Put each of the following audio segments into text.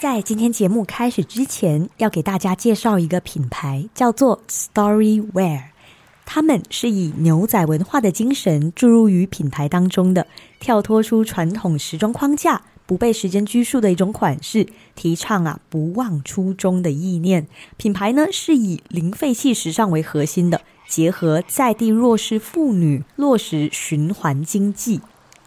在今天节目开始之前，要给大家介绍一个品牌，叫做 Storywear。他们是以牛仔文化的精神注入于品牌当中的，跳脱出传统时装框架，不被时间拘束的一种款式，提倡啊不忘初衷的意念。品牌呢是以零废弃时尚为核心的，结合在地弱势妇女，落实循环经济。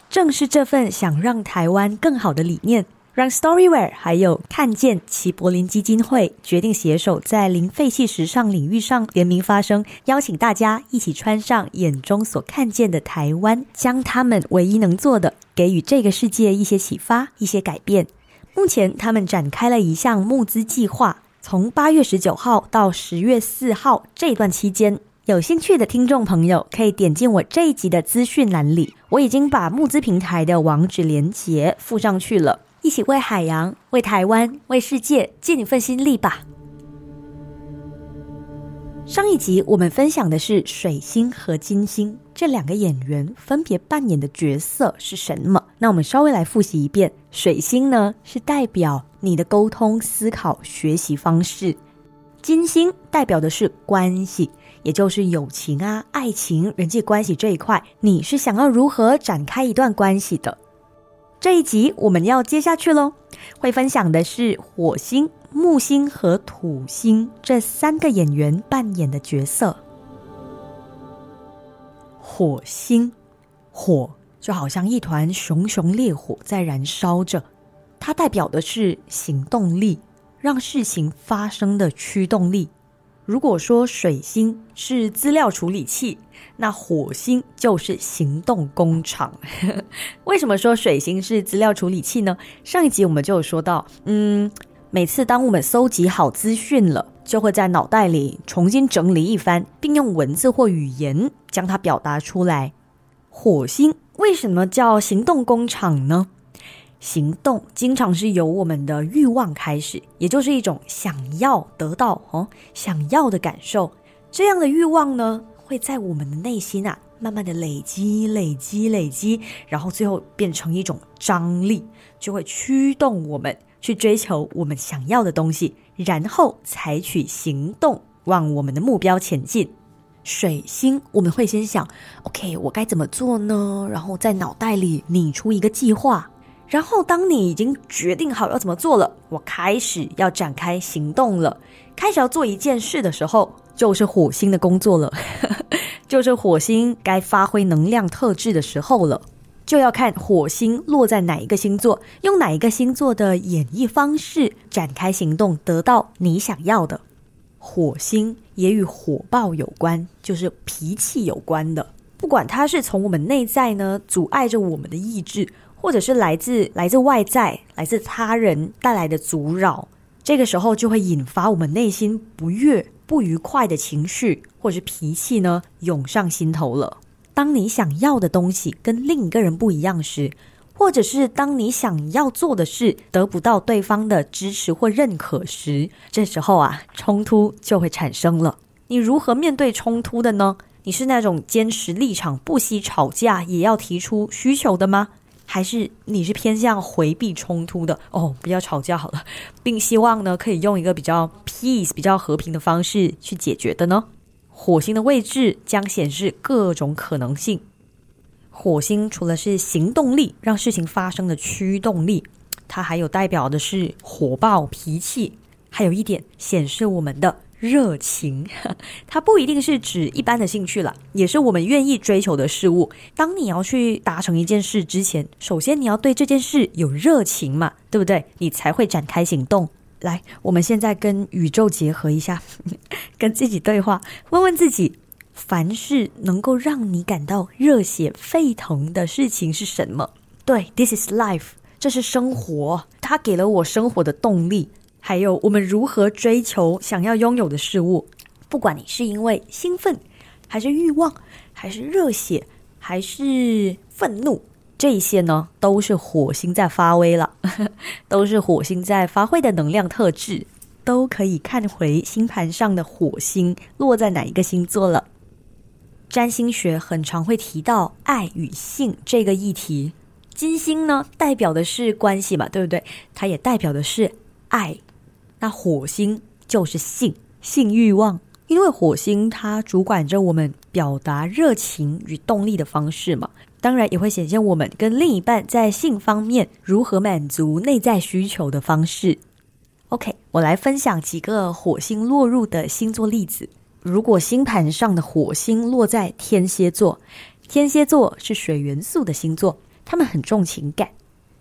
正是这份想让台湾更好的理念。让 Storywear 还有看见齐柏林基金会决定携手在零废弃时尚领域上联名发声，邀请大家一起穿上眼中所看见的台湾，将他们唯一能做的给予这个世界一些启发、一些改变。目前，他们展开了一项募资计划，从八月十九号到十月四号这段期间，有兴趣的听众朋友可以点进我这一集的资讯栏里，我已经把募资平台的网址连接附上去了。一起为海洋、为台湾、为世界尽一份心力吧。上一集我们分享的是水星和金星这两个演员分别扮演的角色是什么？那我们稍微来复习一遍：水星呢是代表你的沟通、思考、学习方式；金星代表的是关系，也就是友情啊、爱情、人际关系这一块，你是想要如何展开一段关系的。这一集我们要接下去喽，会分享的是火星、木星和土星这三个演员扮演的角色。火星，火就好像一团熊熊烈火在燃烧着，它代表的是行动力，让事情发生的驱动力。如果说水星是资料处理器，那火星就是行动工厂。为什么说水星是资料处理器呢？上一集我们就有说到，嗯，每次当我们搜集好资讯了，就会在脑袋里重新整理一番，并用文字或语言将它表达出来。火星为什么叫行动工厂呢？行动经常是由我们的欲望开始，也就是一种想要得到哦，想要的感受。这样的欲望呢，会在我们的内心啊，慢慢的累积、累积、累积，然后最后变成一种张力，就会驱动我们去追求我们想要的东西，然后采取行动往我们的目标前进。水星，我们会先想，OK，我该怎么做呢？然后在脑袋里拟出一个计划。然后，当你已经决定好要怎么做了，我开始要展开行动了，开始要做一件事的时候，就是火星的工作了，就是火星该发挥能量特质的时候了，就要看火星落在哪一个星座，用哪一个星座的演绎方式展开行动，得到你想要的。火星也与火爆有关，就是脾气有关的，不管它是从我们内在呢，阻碍着我们的意志。或者是来自来自外在、来自他人带来的阻扰，这个时候就会引发我们内心不悦、不愉快的情绪，或者是脾气呢涌上心头了。当你想要的东西跟另一个人不一样时，或者是当你想要做的事得不到对方的支持或认可时，这时候啊，冲突就会产生了。你如何面对冲突的呢？你是那种坚持立场、不惜吵架也要提出需求的吗？还是你是偏向回避冲突的哦，不要吵架好了，并希望呢可以用一个比较 peace、比较和平的方式去解决的呢？火星的位置将显示各种可能性。火星除了是行动力，让事情发生的驱动力，它还有代表的是火爆脾气，还有一点显示我们的。热情，它不一定是指一般的兴趣了，也是我们愿意追求的事物。当你要去达成一件事之前，首先你要对这件事有热情嘛，对不对？你才会展开行动。来，我们现在跟宇宙结合一下，跟自己对话，问问自己：凡是能够让你感到热血沸腾的事情是什么？对，This is life，这是生活，它给了我生活的动力。还有我们如何追求想要拥有的事物。不管你是因为兴奋，还是欲望，还是热血，还是愤怒，这些呢，都是火星在发威了，都是火星在发挥的能量特质，都可以看回星盘上的火星落在哪一个星座了。占星学很常会提到爱与性这个议题，金星呢代表的是关系嘛，对不对？它也代表的是爱，那火星就是性，性欲望。因为火星它主管着我们表达热情与动力的方式嘛，当然也会显现我们跟另一半在性方面如何满足内在需求的方式。OK，我来分享几个火星落入的星座例子。如果星盘上的火星落在天蝎座，天蝎座是水元素的星座，他们很重情感，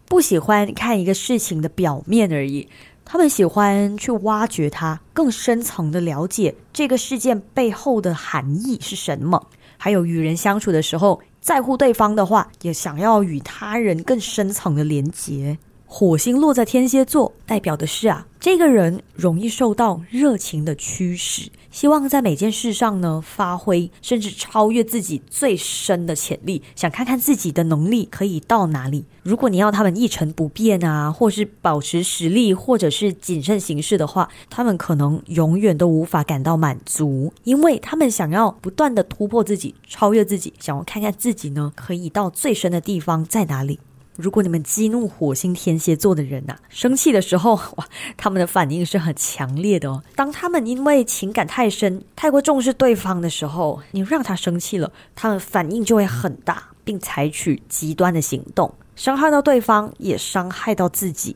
不喜欢看一个事情的表面而已。他们喜欢去挖掘它，更深层的了解这个事件背后的含义是什么。还有与人相处的时候，在乎对方的话，也想要与他人更深层的连接。火星落在天蝎座，代表的是啊，这个人容易受到热情的驱使，希望在每件事上呢发挥，甚至超越自己最深的潜力，想看看自己的能力可以到哪里。如果你要他们一成不变啊，或是保持实力，或者是谨慎行事的话，他们可能永远都无法感到满足，因为他们想要不断的突破自己，超越自己，想要看看自己呢可以到最深的地方在哪里。如果你们激怒火星天蝎座的人呐，生气的时候，哇，他们的反应是很强烈的哦。当他们因为情感太深、太过重视对方的时候，你让他生气了，他们反应就会很大，并采取极端的行动，伤害到对方，也伤害到自己。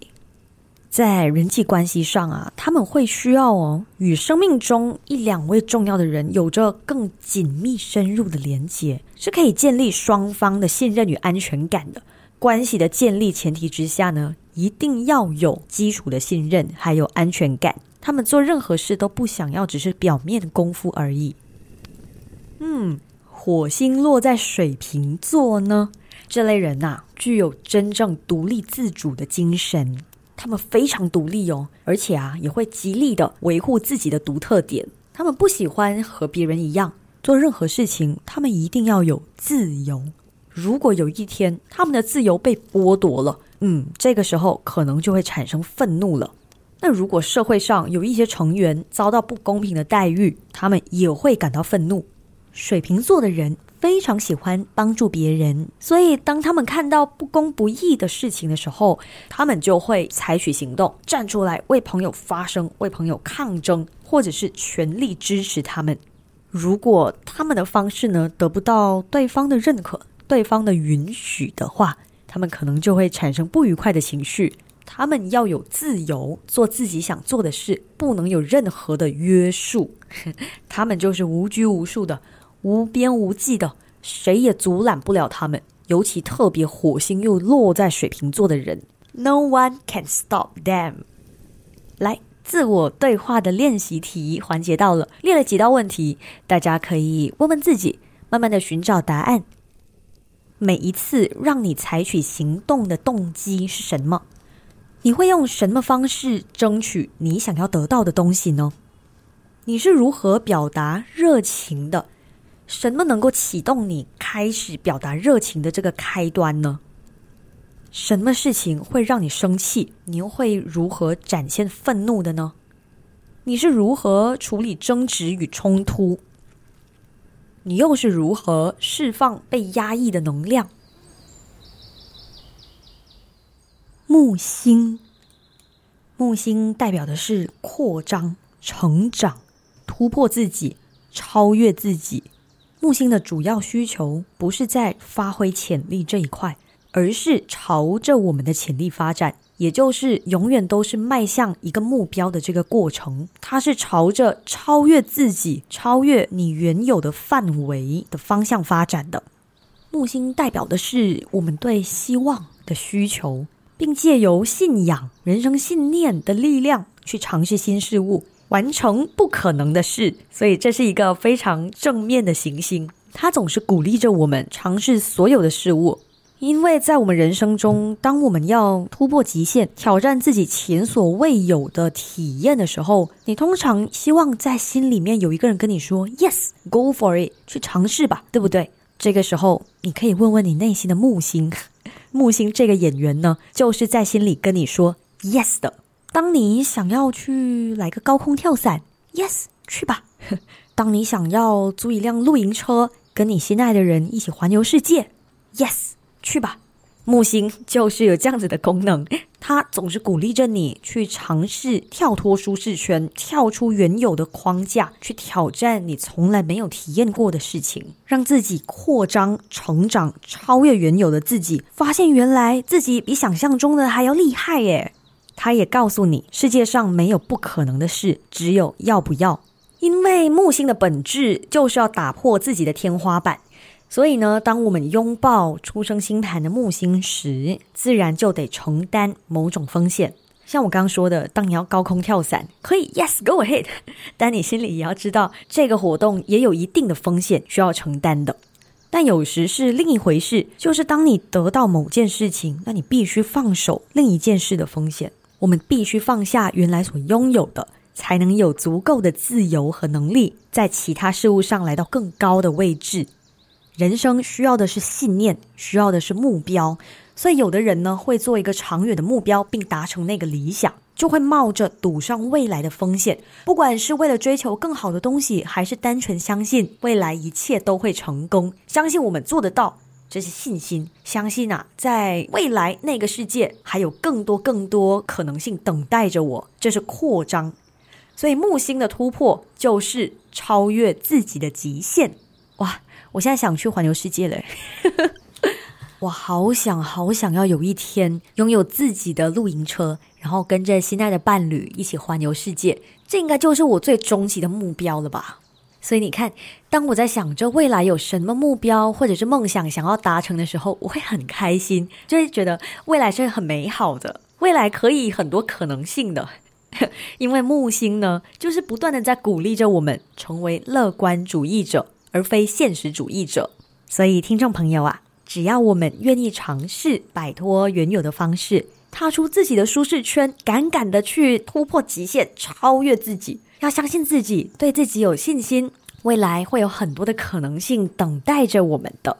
在人际关系上啊，他们会需要哦，与生命中一两位重要的人有着更紧密深入的连接，是可以建立双方的信任与安全感的。关系的建立前提之下呢，一定要有基础的信任，还有安全感。他们做任何事都不想要只是表面功夫而已。嗯，火星落在水瓶座呢，这类人呐，具有真正独立自主的精神。他们非常独立哦，而且啊，也会极力的维护自己的独特点。他们不喜欢和别人一样做任何事情，他们一定要有自由。如果有一天他们的自由被剥夺了，嗯，这个时候可能就会产生愤怒了。那如果社会上有一些成员遭到不公平的待遇，他们也会感到愤怒。水瓶座的人非常喜欢帮助别人，所以当他们看到不公不义的事情的时候，他们就会采取行动，站出来为朋友发声，为朋友抗争，或者是全力支持他们。如果他们的方式呢得不到对方的认可，对方的允许的话，他们可能就会产生不愉快的情绪。他们要有自由，做自己想做的事，不能有任何的约束。他们就是无拘无束的，无边无际的，谁也阻拦不了他们。尤其特别火星又落在水瓶座的人，No one can stop them。来，自我对话的练习题环节到了，列了几道问题，大家可以问问自己，慢慢的寻找答案。每一次让你采取行动的动机是什么？你会用什么方式争取你想要得到的东西呢？你是如何表达热情的？什么能够启动你开始表达热情的这个开端呢？什么事情会让你生气？你又会如何展现愤怒的呢？你是如何处理争执与冲突？你又是如何释放被压抑的能量？木星，木星代表的是扩张、成长、突破自己、超越自己。木星的主要需求不是在发挥潜力这一块，而是朝着我们的潜力发展。也就是永远都是迈向一个目标的这个过程，它是朝着超越自己、超越你原有的范围的方向发展的。木星代表的是我们对希望的需求，并借由信仰、人生信念的力量去尝试新事物，完成不可能的事。所以这是一个非常正面的行星，它总是鼓励着我们尝试所有的事物。因为在我们人生中，当我们要突破极限、挑战自己前所未有的体验的时候，你通常希望在心里面有一个人跟你说 “Yes, go for it”，去尝试吧，对不对？这个时候，你可以问问你内心的木星，木星这个演员呢，就是在心里跟你说 “Yes” 的。当你想要去来个高空跳伞，Yes，去吧。当你想要租一辆露营车，跟你心爱的人一起环游世界，Yes。去吧，木星就是有这样子的功能，它总是鼓励着你去尝试跳脱舒适圈，跳出原有的框架，去挑战你从来没有体验过的事情，让自己扩张、成长、超越原有的自己，发现原来自己比想象中的还要厉害耶！它也告诉你，世界上没有不可能的事，只有要不要。因为木星的本质就是要打破自己的天花板。所以呢，当我们拥抱出生星盘的木星时，自然就得承担某种风险。像我刚刚说的，当你要高空跳伞，可以，yes，go ahead。但你心里也要知道，这个活动也有一定的风险需要承担的。但有时是另一回事，就是当你得到某件事情，那你必须放手另一件事的风险。我们必须放下原来所拥有的，才能有足够的自由和能力，在其他事物上来到更高的位置。人生需要的是信念，需要的是目标，所以有的人呢会做一个长远的目标，并达成那个理想，就会冒着赌上未来的风险。不管是为了追求更好的东西，还是单纯相信未来一切都会成功，相信我们做得到，这是信心。相信啊，在未来那个世界还有更多更多可能性等待着我，这是扩张。所以木星的突破就是超越自己的极限。哇！我现在想去环游世界了，我好想好想要有一天拥有自己的露营车，然后跟着心爱的伴侣一起环游世界，这应该就是我最终极的目标了吧？所以你看，当我在想着未来有什么目标或者是梦想想要达成的时候，我会很开心，就会觉得未来是很美好的，未来可以很多可能性的，因为木星呢，就是不断的在鼓励着我们成为乐观主义者。而非现实主义者，所以听众朋友啊，只要我们愿意尝试摆脱原有的方式，踏出自己的舒适圈，敢敢的去突破极限，超越自己，要相信自己，对自己有信心，未来会有很多的可能性等待着我们的。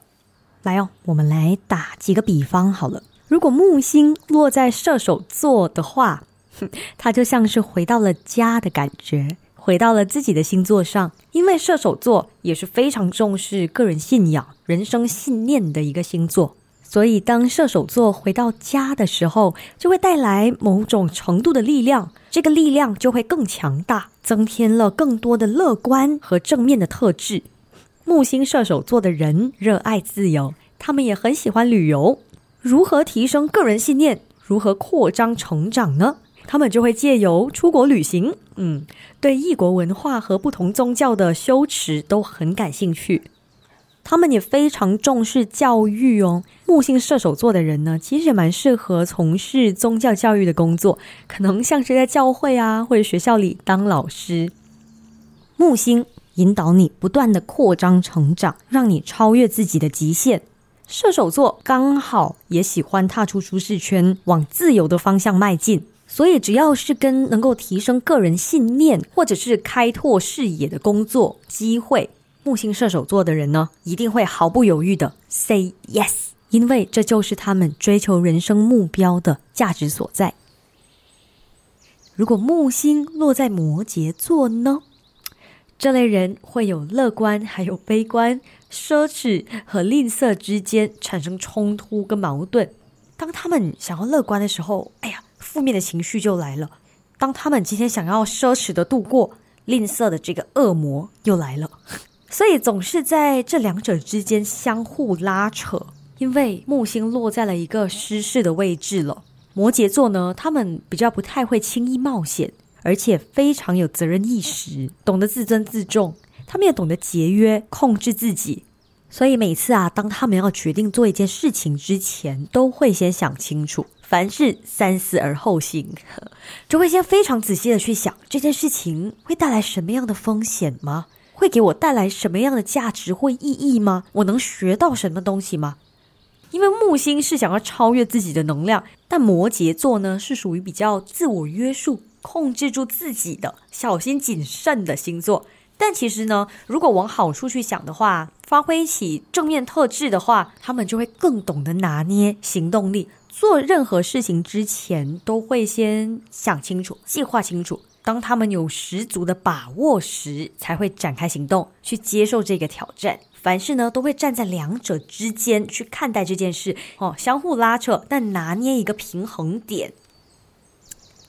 来哦，我们来打几个比方好了。如果木星落在射手座的话，它就像是回到了家的感觉。回到了自己的星座上，因为射手座也是非常重视个人信仰、人生信念的一个星座，所以当射手座回到家的时候，就会带来某种程度的力量，这个力量就会更强大，增添了更多的乐观和正面的特质。木星射手座的人热爱自由，他们也很喜欢旅游。如何提升个人信念？如何扩张成长呢？他们就会借由出国旅行，嗯，对异国文化和不同宗教的修持都很感兴趣。他们也非常重视教育哦。木星射手座的人呢，其实也蛮适合从事宗教教育的工作，可能像是在教会啊或者学校里当老师。木星引导你不断的扩张成长，让你超越自己的极限。射手座刚好也喜欢踏出舒适圈，往自由的方向迈进。所以，只要是跟能够提升个人信念，或者是开拓视野的工作机会，木星射手座的人呢，一定会毫不犹豫的 say yes，因为这就是他们追求人生目标的价值所在。如果木星落在摩羯座呢，这类人会有乐观，还有悲观，奢侈和吝啬之间产生冲突跟矛盾。当他们想要乐观的时候，哎呀。负面的情绪就来了。当他们今天想要奢侈的度过，吝啬的这个恶魔又来了。所以总是在这两者之间相互拉扯。因为木星落在了一个失势的位置了。摩羯座呢，他们比较不太会轻易冒险，而且非常有责任意识，懂得自尊自重。他们也懂得节约，控制自己。所以每次啊，当他们要决定做一件事情之前，都会先想清楚。凡事三思而后行，就会先非常仔细的去想这件事情会带来什么样的风险吗？会给我带来什么样的价值或意义吗？我能学到什么东西吗？因为木星是想要超越自己的能量，但摩羯座呢是属于比较自我约束、控制住自己的、小心谨慎的星座。但其实呢，如果往好处去想的话，发挥起正面特质的话，他们就会更懂得拿捏行动力。做任何事情之前，都会先想清楚、计划清楚。当他们有十足的把握时，才会展开行动，去接受这个挑战。凡事呢，都会站在两者之间去看待这件事，哦，相互拉扯，但拿捏一个平衡点。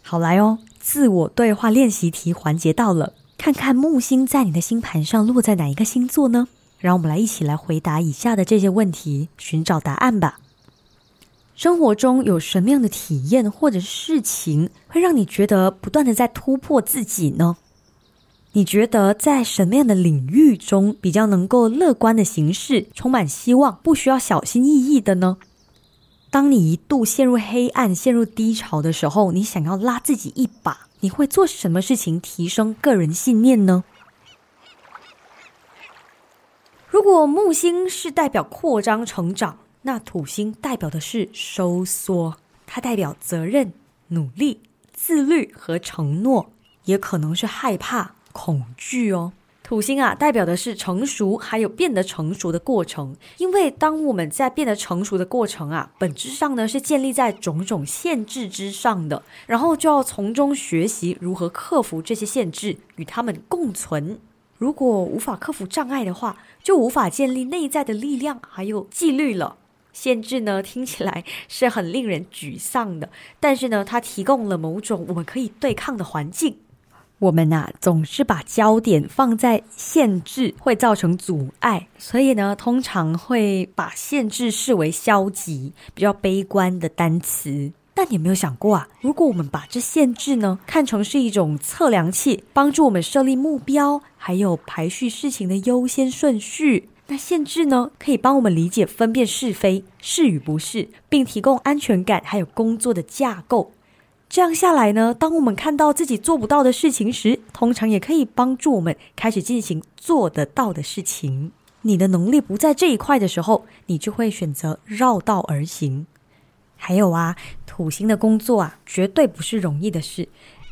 好来哦，自我对话练习题环节到了。看看木星在你的星盘上落在哪一个星座呢？让我们来一起来回答以下的这些问题，寻找答案吧。生活中有什么样的体验或者事情，会让你觉得不断的在突破自己呢？你觉得在什么样的领域中比较能够乐观的形式，充满希望，不需要小心翼翼的呢？当你一度陷入黑暗、陷入低潮的时候，你想要拉自己一把。你会做什么事情提升个人信念呢？如果木星是代表扩张成长，那土星代表的是收缩，它代表责任、努力、自律和承诺，也可能是害怕、恐惧哦。土星啊，代表的是成熟，还有变得成熟的过程。因为当我们在变得成熟的过程啊，本质上呢是建立在种种限制之上的，然后就要从中学习如何克服这些限制，与他们共存。如果无法克服障碍的话，就无法建立内在的力量，还有纪律了。限制呢，听起来是很令人沮丧的，但是呢，它提供了某种我们可以对抗的环境。我们呐，总是把焦点放在限制会造成阻碍，所以呢，通常会把限制视为消极、比较悲观的单词。但你有没有想过啊？如果我们把这限制呢看成是一种测量器，帮助我们设立目标，还有排序事情的优先顺序，那限制呢可以帮我们理解、分辨是非、是与不是，并提供安全感，还有工作的架构。这样下来呢，当我们看到自己做不到的事情时，通常也可以帮助我们开始进行做得到的事情。你的能力不在这一块的时候，你就会选择绕道而行。还有啊，土星的工作啊，绝对不是容易的事。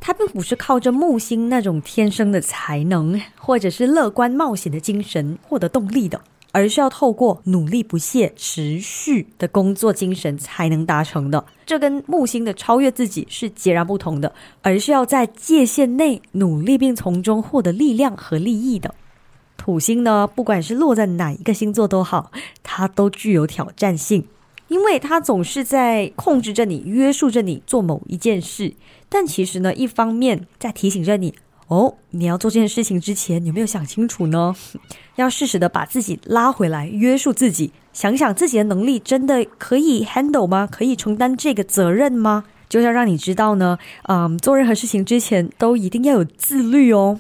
它并不是靠着木星那种天生的才能，或者是乐观冒险的精神获得动力的。而是要透过努力不懈、持续的工作精神才能达成的，这跟木星的超越自己是截然不同的。而是要在界限内努力，并从中获得力量和利益的。土星呢，不管是落在哪一个星座都好，它都具有挑战性，因为他总是在控制着你、约束着你做某一件事。但其实呢，一方面在提醒着你。哦，你要做这件事情之前，你有没有想清楚呢？要适时的把自己拉回来，约束自己，想想自己的能力真的可以 handle 吗？可以承担这个责任吗？就要让你知道呢，嗯，做任何事情之前都一定要有自律哦。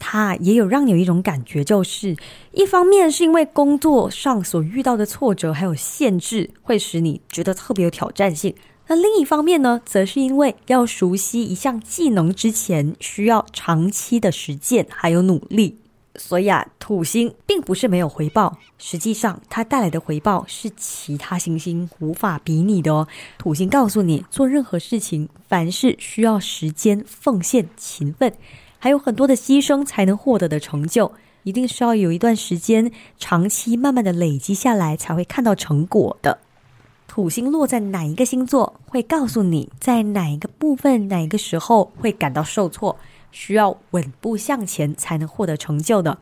它也有让你有一种感觉，就是一方面是因为工作上所遇到的挫折还有限制，会使你觉得特别有挑战性。那另一方面呢，则是因为要熟悉一项技能之前，需要长期的实践还有努力，所以啊，土星并不是没有回报，实际上它带来的回报是其他行星无法比拟的哦。土星告诉你，做任何事情，凡事需要时间、奉献、勤奋，还有很多的牺牲才能获得的成就，一定是要有一段时间，长期慢慢的累积下来，才会看到成果的。土星落在哪一个星座，会告诉你在哪一个部分、哪一个时候会感到受挫，需要稳步向前才能获得成就的。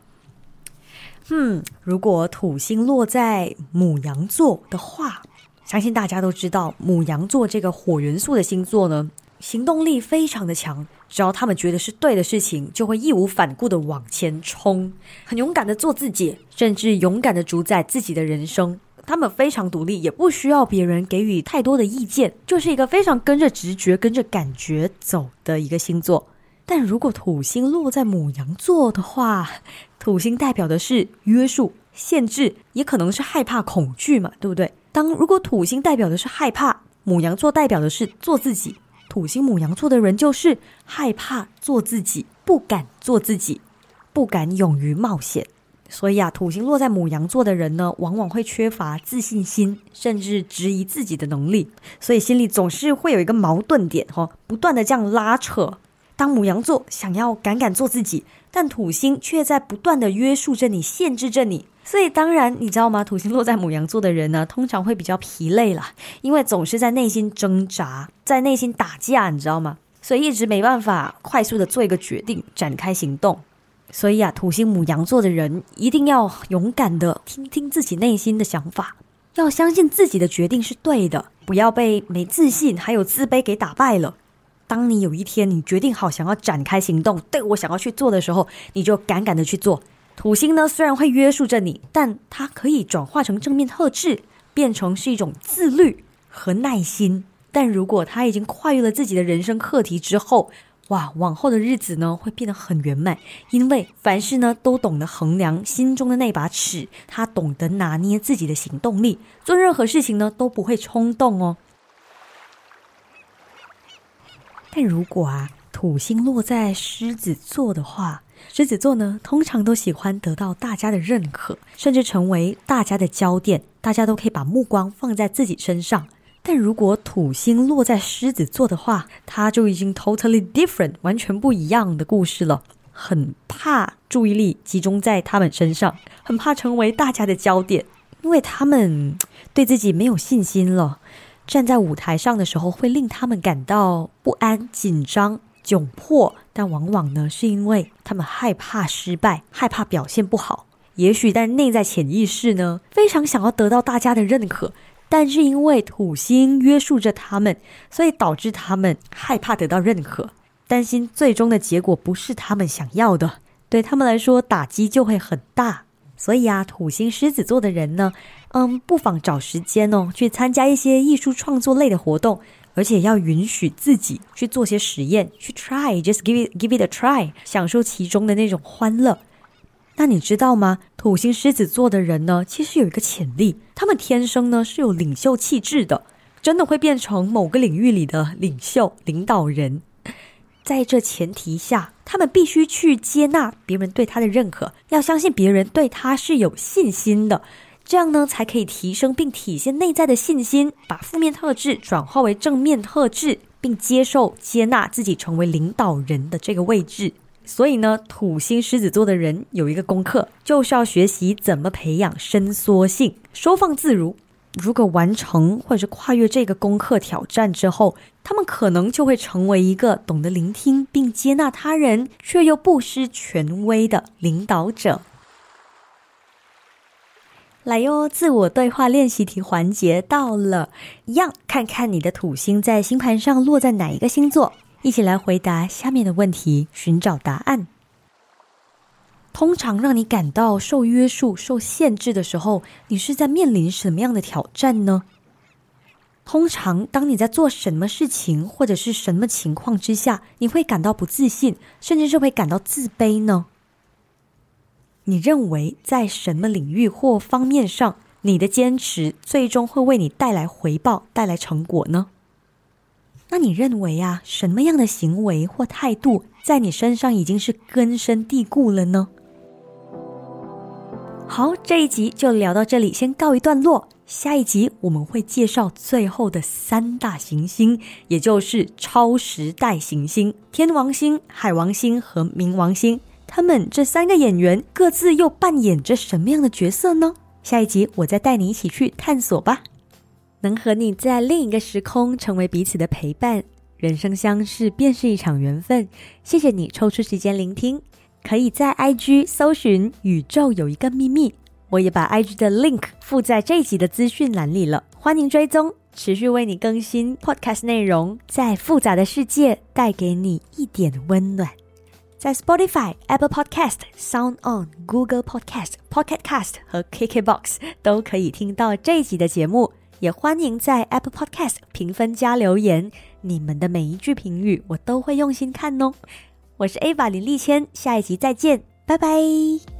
嗯，如果土星落在母羊座的话，相信大家都知道，母羊座这个火元素的星座呢，行动力非常的强，只要他们觉得是对的事情，就会义无反顾的往前冲，很勇敢的做自己，甚至勇敢的主宰自己的人生。他们非常独立，也不需要别人给予太多的意见，就是一个非常跟着直觉、跟着感觉走的一个星座。但如果土星落在母羊座的话，土星代表的是约束、限制，也可能是害怕、恐惧嘛，对不对？当如果土星代表的是害怕，母羊座代表的是做自己，土星母羊座的人就是害怕做自己，不敢做自己，不敢勇于冒险。所以啊，土星落在母羊座的人呢，往往会缺乏自信心，甚至质疑自己的能力，所以心里总是会有一个矛盾点哈，不断的这样拉扯。当母羊座想要敢敢做自己，但土星却在不断的约束着你，限制着你。所以当然，你知道吗？土星落在母羊座的人呢，通常会比较疲累了，因为总是在内心挣扎，在内心打架，你知道吗？所以一直没办法快速的做一个决定，展开行动。所以啊，土星母羊座的人一定要勇敢的听听自己内心的想法，要相信自己的决定是对的，不要被没自信还有自卑给打败了。当你有一天你决定好想要展开行动，对我想要去做的时候，你就敢敢的去做。土星呢，虽然会约束着你，但它可以转化成正面特质，变成是一种自律和耐心。但如果他已经跨越了自己的人生课题之后，哇，往后的日子呢会变得很圆满，因为凡事呢都懂得衡量心中的那把尺，他懂得拿捏自己的行动力，做任何事情呢都不会冲动哦。但如果啊土星落在狮子座的话，狮子座呢通常都喜欢得到大家的认可，甚至成为大家的焦点，大家都可以把目光放在自己身上。但如果土星落在狮子座的话，他就已经 totally different，完全不一样的故事了。很怕注意力集中在他们身上，很怕成为大家的焦点，因为他们对自己没有信心了。站在舞台上的时候，会令他们感到不安、紧张、窘迫。但往往呢，是因为他们害怕失败，害怕表现不好。也许在内在潜意识呢，非常想要得到大家的认可。但是因为土星约束着他们，所以导致他们害怕得到认可，担心最终的结果不是他们想要的，对他们来说打击就会很大。所以啊，土星狮子座的人呢，嗯，不妨找时间哦，去参加一些艺术创作类的活动，而且要允许自己去做些实验，去 try，just give it give it a try，享受其中的那种欢乐。那你知道吗？土星狮子座的人呢，其实有一个潜力，他们天生呢是有领袖气质的，真的会变成某个领域里的领袖、领导人。在这前提下，他们必须去接纳别人对他的认可，要相信别人对他是有信心的，这样呢才可以提升并体现内在的信心，把负面特质转化为正面特质，并接受、接纳自己成为领导人的这个位置。所以呢，土星狮子座的人有一个功课，就是要学习怎么培养伸缩性、收放自如。如果完成或者是跨越这个功课挑战之后，他们可能就会成为一个懂得聆听并接纳他人，却又不失权威的领导者。来哟，自我对话练习题环节到了，一样看看你的土星在星盘上落在哪一个星座。一起来回答下面的问题，寻找答案。通常让你感到受约束、受限制的时候，你是在面临什么样的挑战呢？通常，当你在做什么事情或者是什么情况之下，你会感到不自信，甚至是会感到自卑呢？你认为在什么领域或方面上，你的坚持最终会为你带来回报、带来成果呢？那你认为啊，什么样的行为或态度在你身上已经是根深蒂固了呢？好，这一集就聊到这里，先告一段落。下一集我们会介绍最后的三大行星，也就是超时代行星——天王星、海王星和冥王星。他们这三个演员各自又扮演着什么样的角色呢？下一集我再带你一起去探索吧。能和你在另一个时空成为彼此的陪伴，人生相识便是一场缘分。谢谢你抽出时间聆听，可以在 IG 搜寻“宇宙有一个秘密”，我也把 IG 的 link 附在这一集的资讯栏里了，欢迎追踪，持续为你更新 podcast 内容，在复杂的世界带给你一点温暖。在 Spotify、Apple Podcast、Sound On、Google Podcast、Pocket Cast 和 KKBox 都可以听到这一集的节目。也欢迎在 Apple Podcast 评分加留言，你们的每一句评语我都会用心看哦。我是 AVA 林立谦，下一集再见，拜拜。